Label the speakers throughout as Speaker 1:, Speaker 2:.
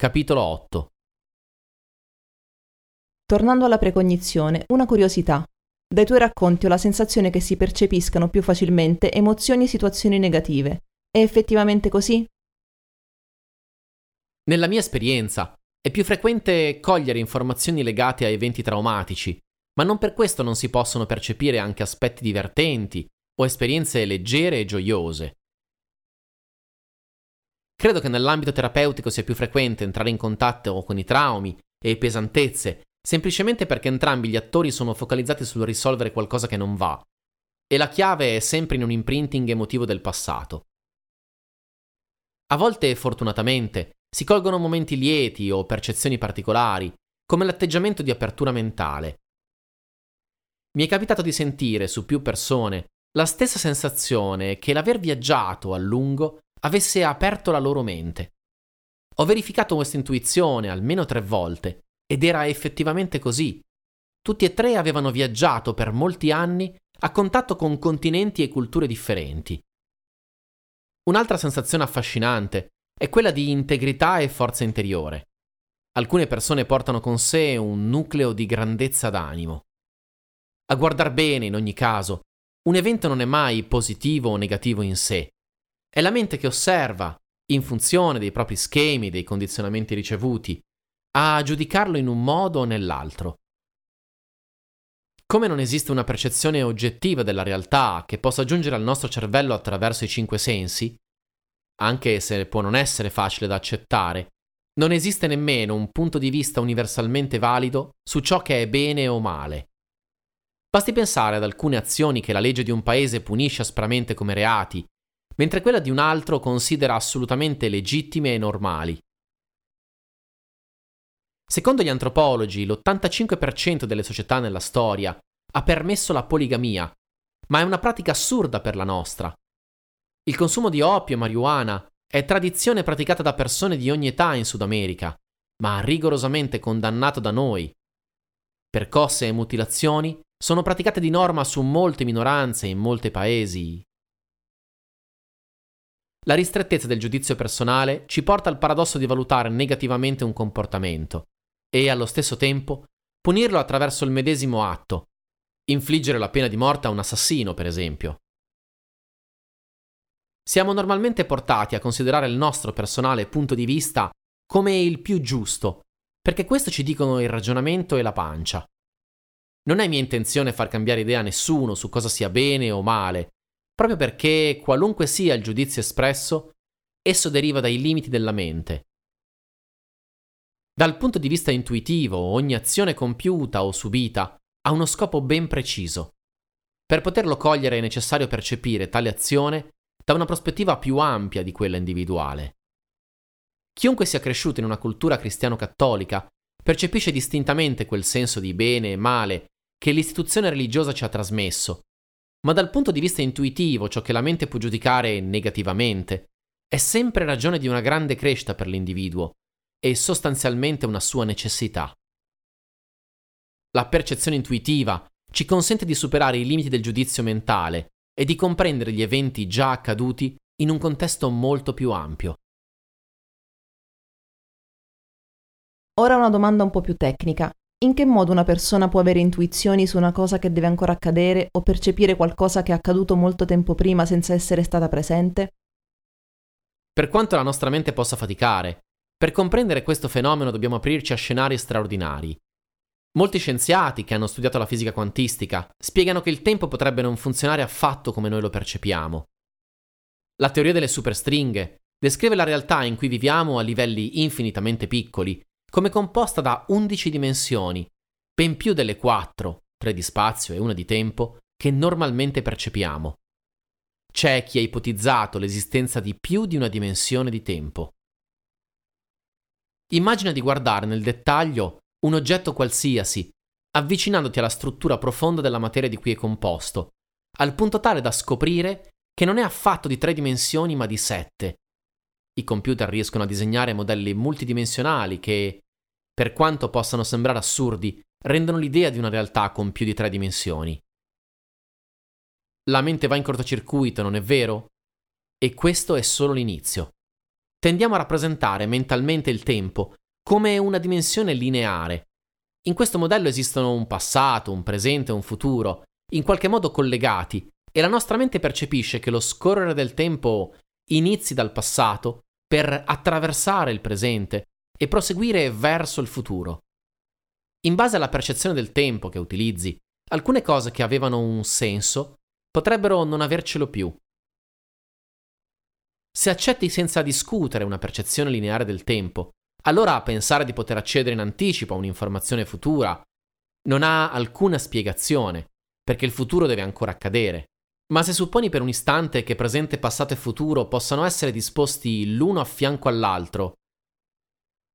Speaker 1: Capitolo 8
Speaker 2: Tornando alla precognizione, una curiosità. Dai tuoi racconti ho la sensazione che si percepiscano più facilmente emozioni e situazioni negative. È effettivamente così?
Speaker 1: Nella mia esperienza è più frequente cogliere informazioni legate a eventi traumatici, ma non per questo non si possono percepire anche aspetti divertenti o esperienze leggere e gioiose. Credo che nell'ambito terapeutico sia più frequente entrare in contatto con i traumi e pesantezze, semplicemente perché entrambi gli attori sono focalizzati sul risolvere qualcosa che non va, e la chiave è sempre in un imprinting emotivo del passato. A volte, fortunatamente, si colgono momenti lieti o percezioni particolari, come l'atteggiamento di apertura mentale. Mi è capitato di sentire su più persone la stessa sensazione che l'aver viaggiato a lungo avesse aperto la loro mente. Ho verificato questa intuizione almeno tre volte ed era effettivamente così. Tutti e tre avevano viaggiato per molti anni a contatto con continenti e culture differenti. Un'altra sensazione affascinante è quella di integrità e forza interiore. Alcune persone portano con sé un nucleo di grandezza d'animo. A guardar bene, in ogni caso, un evento non è mai positivo o negativo in sé, è la mente che osserva, in funzione dei propri schemi, dei condizionamenti ricevuti, a giudicarlo in un modo o nell'altro. Come non esiste una percezione oggettiva della realtà che possa giungere al nostro cervello attraverso i cinque sensi, anche se può non essere facile da accettare, non esiste nemmeno un punto di vista universalmente valido su ciò che è bene o male. Basti pensare ad alcune azioni che la legge di un paese punisce aspramente come reati mentre quella di un altro considera assolutamente legittime e normali. Secondo gli antropologi, l'85% delle società nella storia ha permesso la poligamia, ma è una pratica assurda per la nostra. Il consumo di oppio e marijuana è tradizione praticata da persone di ogni età in Sud America, ma rigorosamente condannato da noi. Percosse e mutilazioni sono praticate di norma su molte minoranze in molti paesi, la ristrettezza del giudizio personale ci porta al paradosso di valutare negativamente un comportamento e, allo stesso tempo, punirlo attraverso il medesimo atto, infliggere la pena di morte a un assassino, per esempio. Siamo normalmente portati a considerare il nostro personale punto di vista come il più giusto, perché questo ci dicono il ragionamento e la pancia. Non è mia intenzione far cambiare idea a nessuno su cosa sia bene o male, proprio perché qualunque sia il giudizio espresso, esso deriva dai limiti della mente. Dal punto di vista intuitivo, ogni azione compiuta o subita ha uno scopo ben preciso. Per poterlo cogliere è necessario percepire tale azione da una prospettiva più ampia di quella individuale. Chiunque sia cresciuto in una cultura cristiano-cattolica percepisce distintamente quel senso di bene e male che l'istituzione religiosa ci ha trasmesso ma dal punto di vista intuitivo ciò che la mente può giudicare negativamente è sempre ragione di una grande crescita per l'individuo e sostanzialmente una sua necessità. La percezione intuitiva ci consente di superare i limiti del giudizio mentale e di comprendere gli eventi già accaduti in un contesto molto più ampio.
Speaker 2: Ora una domanda un po' più tecnica. In che modo una persona può avere intuizioni su una cosa che deve ancora accadere o percepire qualcosa che è accaduto molto tempo prima senza essere stata presente?
Speaker 1: Per quanto la nostra mente possa faticare, per comprendere questo fenomeno dobbiamo aprirci a scenari straordinari. Molti scienziati che hanno studiato la fisica quantistica spiegano che il tempo potrebbe non funzionare affatto come noi lo percepiamo. La teoria delle superstringhe descrive la realtà in cui viviamo a livelli infinitamente piccoli come composta da 11 dimensioni, ben più delle 4, 3 di spazio e una di tempo, che normalmente percepiamo. C'è chi ha ipotizzato l'esistenza di più di una dimensione di tempo. Immagina di guardare nel dettaglio un oggetto qualsiasi, avvicinandoti alla struttura profonda della materia di cui è composto, al punto tale da scoprire che non è affatto di tre dimensioni ma di sette, i computer riescono a disegnare modelli multidimensionali che, per quanto possano sembrare assurdi, rendono l'idea di una realtà con più di tre dimensioni. La mente va in cortocircuito, non è vero? E questo è solo l'inizio. tendiamo a rappresentare mentalmente il tempo come una dimensione lineare. In questo modello esistono un passato, un presente e un futuro, in qualche modo collegati, e la nostra mente percepisce che lo scorrere del tempo inizi dal passato per attraversare il presente e proseguire verso il futuro. In base alla percezione del tempo che utilizzi, alcune cose che avevano un senso potrebbero non avercelo più. Se accetti senza discutere una percezione lineare del tempo, allora pensare di poter accedere in anticipo a un'informazione futura non ha alcuna spiegazione, perché il futuro deve ancora accadere. Ma se supponi per un istante che presente, passato e futuro possano essere disposti l'uno a fianco all'altro,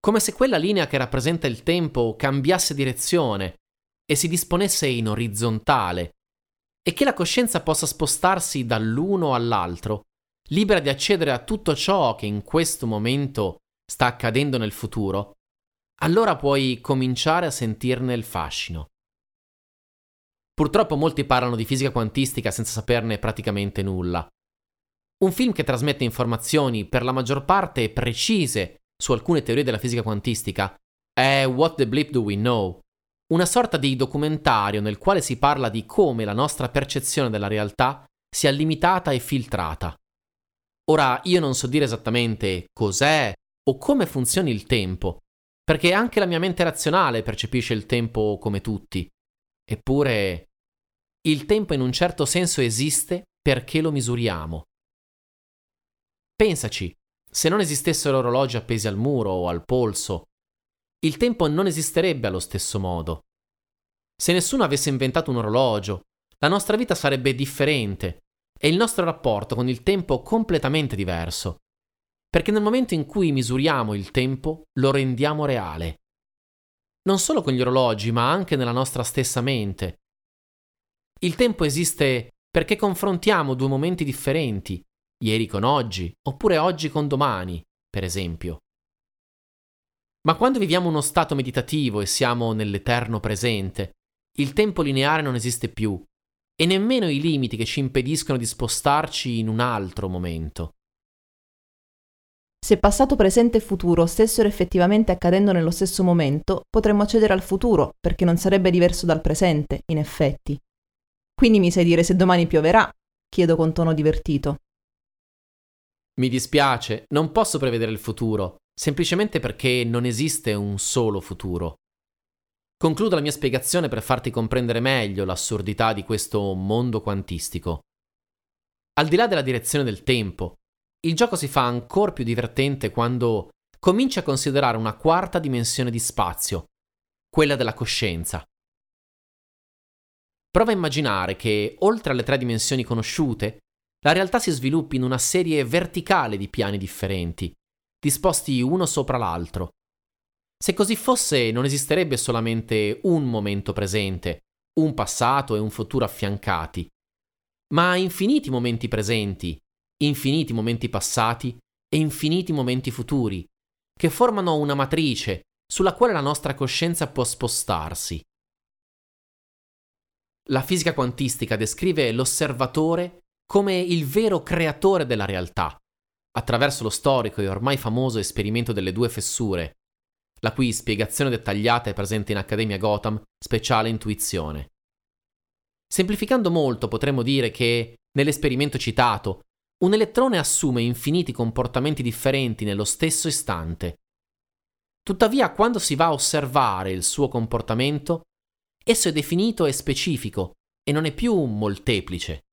Speaker 1: come se quella linea che rappresenta il tempo cambiasse direzione e si disponesse in orizzontale, e che la coscienza possa spostarsi dall'uno all'altro, libera di accedere a tutto ciò che in questo momento sta accadendo nel futuro, allora puoi cominciare a sentirne il fascino. Purtroppo molti parlano di fisica quantistica senza saperne praticamente nulla. Un film che trasmette informazioni per la maggior parte precise su alcune teorie della fisica quantistica è What the Blip Do We Know, una sorta di documentario nel quale si parla di come la nostra percezione della realtà sia limitata e filtrata. Ora, io non so dire esattamente cos'è o come funzioni il tempo, perché anche la mia mente razionale percepisce il tempo come tutti. Eppure, il tempo in un certo senso esiste perché lo misuriamo. Pensaci, se non esistessero orologi appesi al muro o al polso, il tempo non esisterebbe allo stesso modo. Se nessuno avesse inventato un orologio, la nostra vita sarebbe differente e il nostro rapporto con il tempo completamente diverso, perché nel momento in cui misuriamo il tempo lo rendiamo reale. Non solo con gli orologi, ma anche nella nostra stessa mente, il tempo esiste perché confrontiamo due momenti differenti, ieri con oggi, oppure oggi con domani, per esempio. Ma quando viviamo uno stato meditativo e siamo nell'eterno presente, il tempo lineare non esiste più, e nemmeno i limiti che ci impediscono di spostarci in un altro momento.
Speaker 2: Se passato, presente e futuro stessero effettivamente accadendo nello stesso momento, potremmo accedere al futuro, perché non sarebbe diverso dal presente, in effetti. Quindi mi sai dire se domani pioverà? chiedo con tono divertito.
Speaker 1: Mi dispiace, non posso prevedere il futuro, semplicemente perché non esiste un solo futuro. Concludo la mia spiegazione per farti comprendere meglio l'assurdità di questo mondo quantistico. Al di là della direzione del tempo, il gioco si fa ancora più divertente quando cominci a considerare una quarta dimensione di spazio, quella della coscienza. Prova a immaginare che, oltre alle tre dimensioni conosciute, la realtà si sviluppi in una serie verticale di piani differenti, disposti uno sopra l'altro. Se così fosse, non esisterebbe solamente un momento presente, un passato e un futuro affiancati, ma infiniti momenti presenti, infiniti momenti passati e infiniti momenti futuri, che formano una matrice sulla quale la nostra coscienza può spostarsi. La fisica quantistica descrive l'osservatore come il vero creatore della realtà, attraverso lo storico e ormai famoso esperimento delle due fessure, la cui spiegazione dettagliata è presente in Accademia Gotham, speciale intuizione. Semplificando molto potremmo dire che, nell'esperimento citato, un elettrone assume infiniti comportamenti differenti nello stesso istante. Tuttavia, quando si va a osservare il suo comportamento, Esso è definito e specifico e non è più molteplice.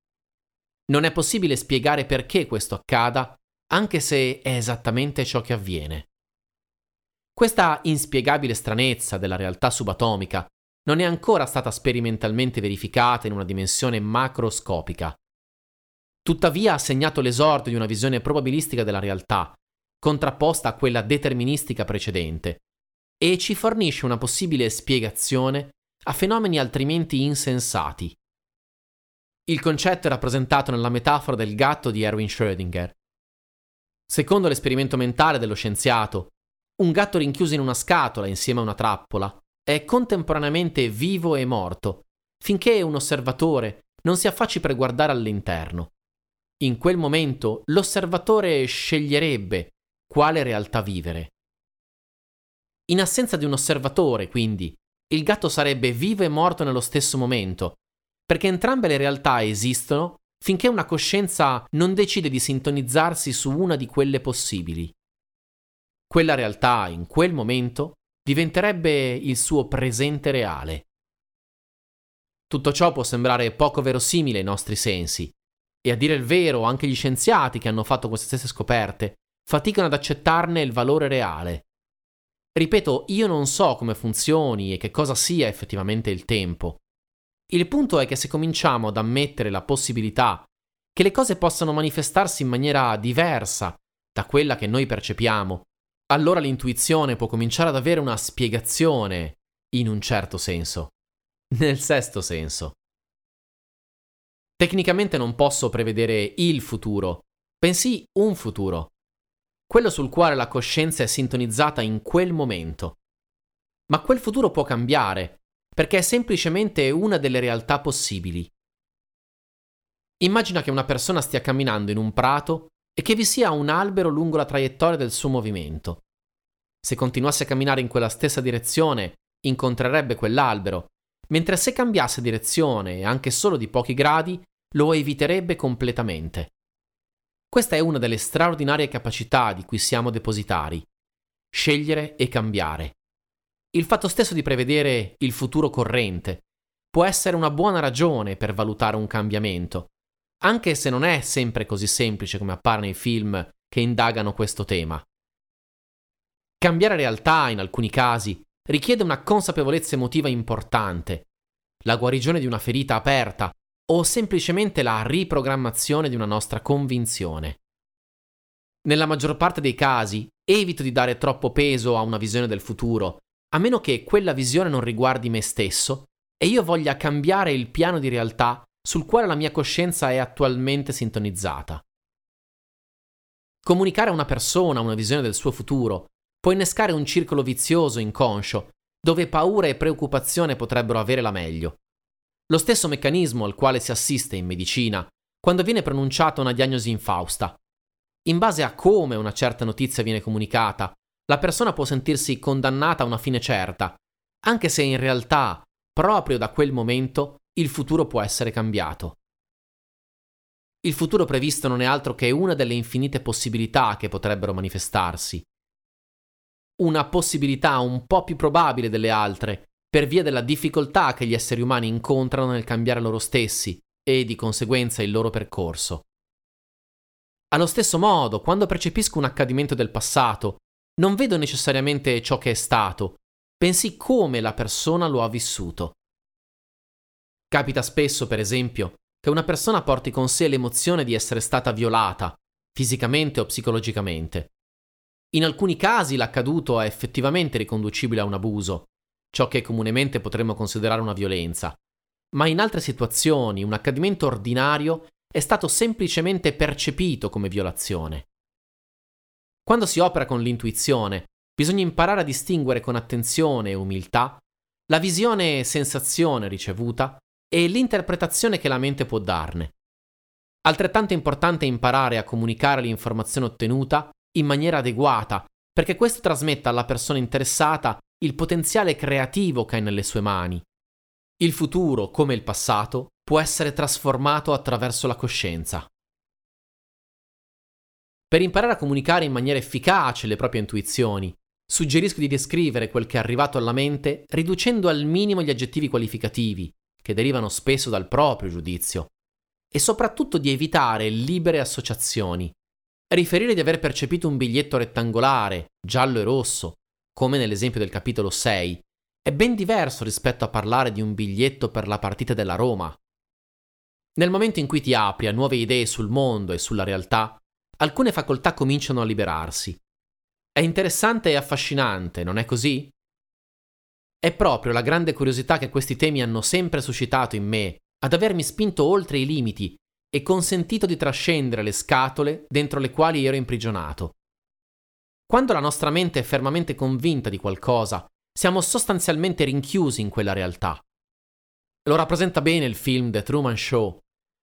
Speaker 1: Non è possibile spiegare perché questo accada, anche se è esattamente ciò che avviene. Questa inspiegabile stranezza della realtà subatomica non è ancora stata sperimentalmente verificata in una dimensione macroscopica. Tuttavia ha segnato l'esordio di una visione probabilistica della realtà, contrapposta a quella deterministica precedente, e ci fornisce una possibile spiegazione a fenomeni altrimenti insensati. Il concetto è rappresentato nella metafora del gatto di Erwin Schrödinger. Secondo l'esperimento mentale dello scienziato, un gatto rinchiuso in una scatola insieme a una trappola è contemporaneamente vivo e morto, finché un osservatore non si affacci per guardare all'interno. In quel momento l'osservatore sceglierebbe, quale realtà vivere. In assenza di un osservatore, quindi, il gatto sarebbe vivo e morto nello stesso momento, perché entrambe le realtà esistono finché una coscienza non decide di sintonizzarsi su una di quelle possibili. Quella realtà, in quel momento, diventerebbe il suo presente reale. Tutto ciò può sembrare poco verosimile ai nostri sensi, e a dire il vero anche gli scienziati che hanno fatto queste stesse scoperte faticano ad accettarne il valore reale. Ripeto, io non so come funzioni e che cosa sia effettivamente il tempo. Il punto è che se cominciamo ad ammettere la possibilità che le cose possano manifestarsi in maniera diversa da quella che noi percepiamo, allora l'intuizione può cominciare ad avere una spiegazione, in un certo senso. Nel sesto senso. Tecnicamente non posso prevedere il futuro, bensì un futuro, quello sul quale la coscienza è sintonizzata in quel momento. Ma quel futuro può cambiare, perché è semplicemente una delle realtà possibili. Immagina che una persona stia camminando in un prato e che vi sia un albero lungo la traiettoria del suo movimento. Se continuasse a camminare in quella stessa direzione, incontrerebbe quell'albero, mentre se cambiasse direzione, anche solo di pochi gradi, lo eviterebbe completamente. Questa è una delle straordinarie capacità di cui siamo depositari. Scegliere e cambiare. Il fatto stesso di prevedere il futuro corrente può essere una buona ragione per valutare un cambiamento, anche se non è sempre così semplice come appare nei film che indagano questo tema. Cambiare realtà, in alcuni casi, richiede una consapevolezza emotiva importante, la guarigione di una ferita aperta o semplicemente la riprogrammazione di una nostra convinzione. Nella maggior parte dei casi evito di dare troppo peso a una visione del futuro, a meno che quella visione non riguardi me stesso e io voglia cambiare il piano di realtà sul quale la mia coscienza è attualmente sintonizzata. Comunicare a una persona una visione del suo futuro può innescare un circolo vizioso inconscio, dove paura e preoccupazione potrebbero avere la meglio. Lo stesso meccanismo al quale si assiste in medicina quando viene pronunciata una diagnosi infausta. In base a come una certa notizia viene comunicata, la persona può sentirsi condannata a una fine certa, anche se in realtà, proprio da quel momento, il futuro può essere cambiato. Il futuro previsto non è altro che una delle infinite possibilità che potrebbero manifestarsi. Una possibilità un po' più probabile delle altre, per via della difficoltà che gli esseri umani incontrano nel cambiare loro stessi e di conseguenza il loro percorso. Allo stesso modo, quando percepisco un accadimento del passato, non vedo necessariamente ciò che è stato, bensì come la persona lo ha vissuto. Capita spesso, per esempio, che una persona porti con sé l'emozione di essere stata violata, fisicamente o psicologicamente. In alcuni casi l'accaduto è effettivamente riconducibile a un abuso, ciò che comunemente potremmo considerare una violenza, ma in altre situazioni un accadimento ordinario è stato semplicemente percepito come violazione. Quando si opera con l'intuizione, bisogna imparare a distinguere con attenzione e umiltà la visione e sensazione ricevuta e l'interpretazione che la mente può darne. Altrettanto importante è imparare a comunicare l'informazione ottenuta in maniera adeguata, perché questo trasmetta alla persona interessata il potenziale creativo che hai nelle sue mani. Il futuro, come il passato, può essere trasformato attraverso la coscienza. Per imparare a comunicare in maniera efficace le proprie intuizioni, suggerisco di descrivere quel che è arrivato alla mente riducendo al minimo gli aggettivi qualificativi, che derivano spesso dal proprio giudizio, e soprattutto di evitare libere associazioni. Riferire di aver percepito un biglietto rettangolare, giallo e rosso, come nell'esempio del capitolo 6, è ben diverso rispetto a parlare di un biglietto per la partita della Roma. Nel momento in cui ti apri a nuove idee sul mondo e sulla realtà, alcune facoltà cominciano a liberarsi. È interessante e affascinante, non è così? È proprio la grande curiosità che questi temi hanno sempre suscitato in me ad avermi spinto oltre i limiti e consentito di trascendere le scatole dentro le quali ero imprigionato. Quando la nostra mente è fermamente convinta di qualcosa, siamo sostanzialmente rinchiusi in quella realtà. Lo rappresenta bene il film The Truman Show.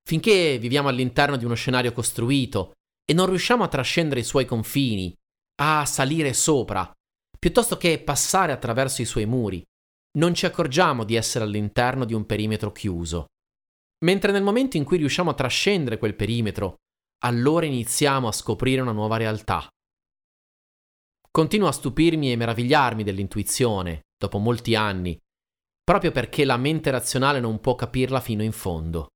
Speaker 1: Finché viviamo all'interno di uno scenario costruito e non riusciamo a trascendere i suoi confini, a salire sopra, piuttosto che passare attraverso i suoi muri. Non ci accorgiamo di essere all'interno di un perimetro chiuso. Mentre nel momento in cui riusciamo a trascendere quel perimetro, allora iniziamo a scoprire una nuova realtà. Continuo a stupirmi e meravigliarmi dell'intuizione, dopo molti anni, proprio perché la mente razionale non può capirla fino in fondo.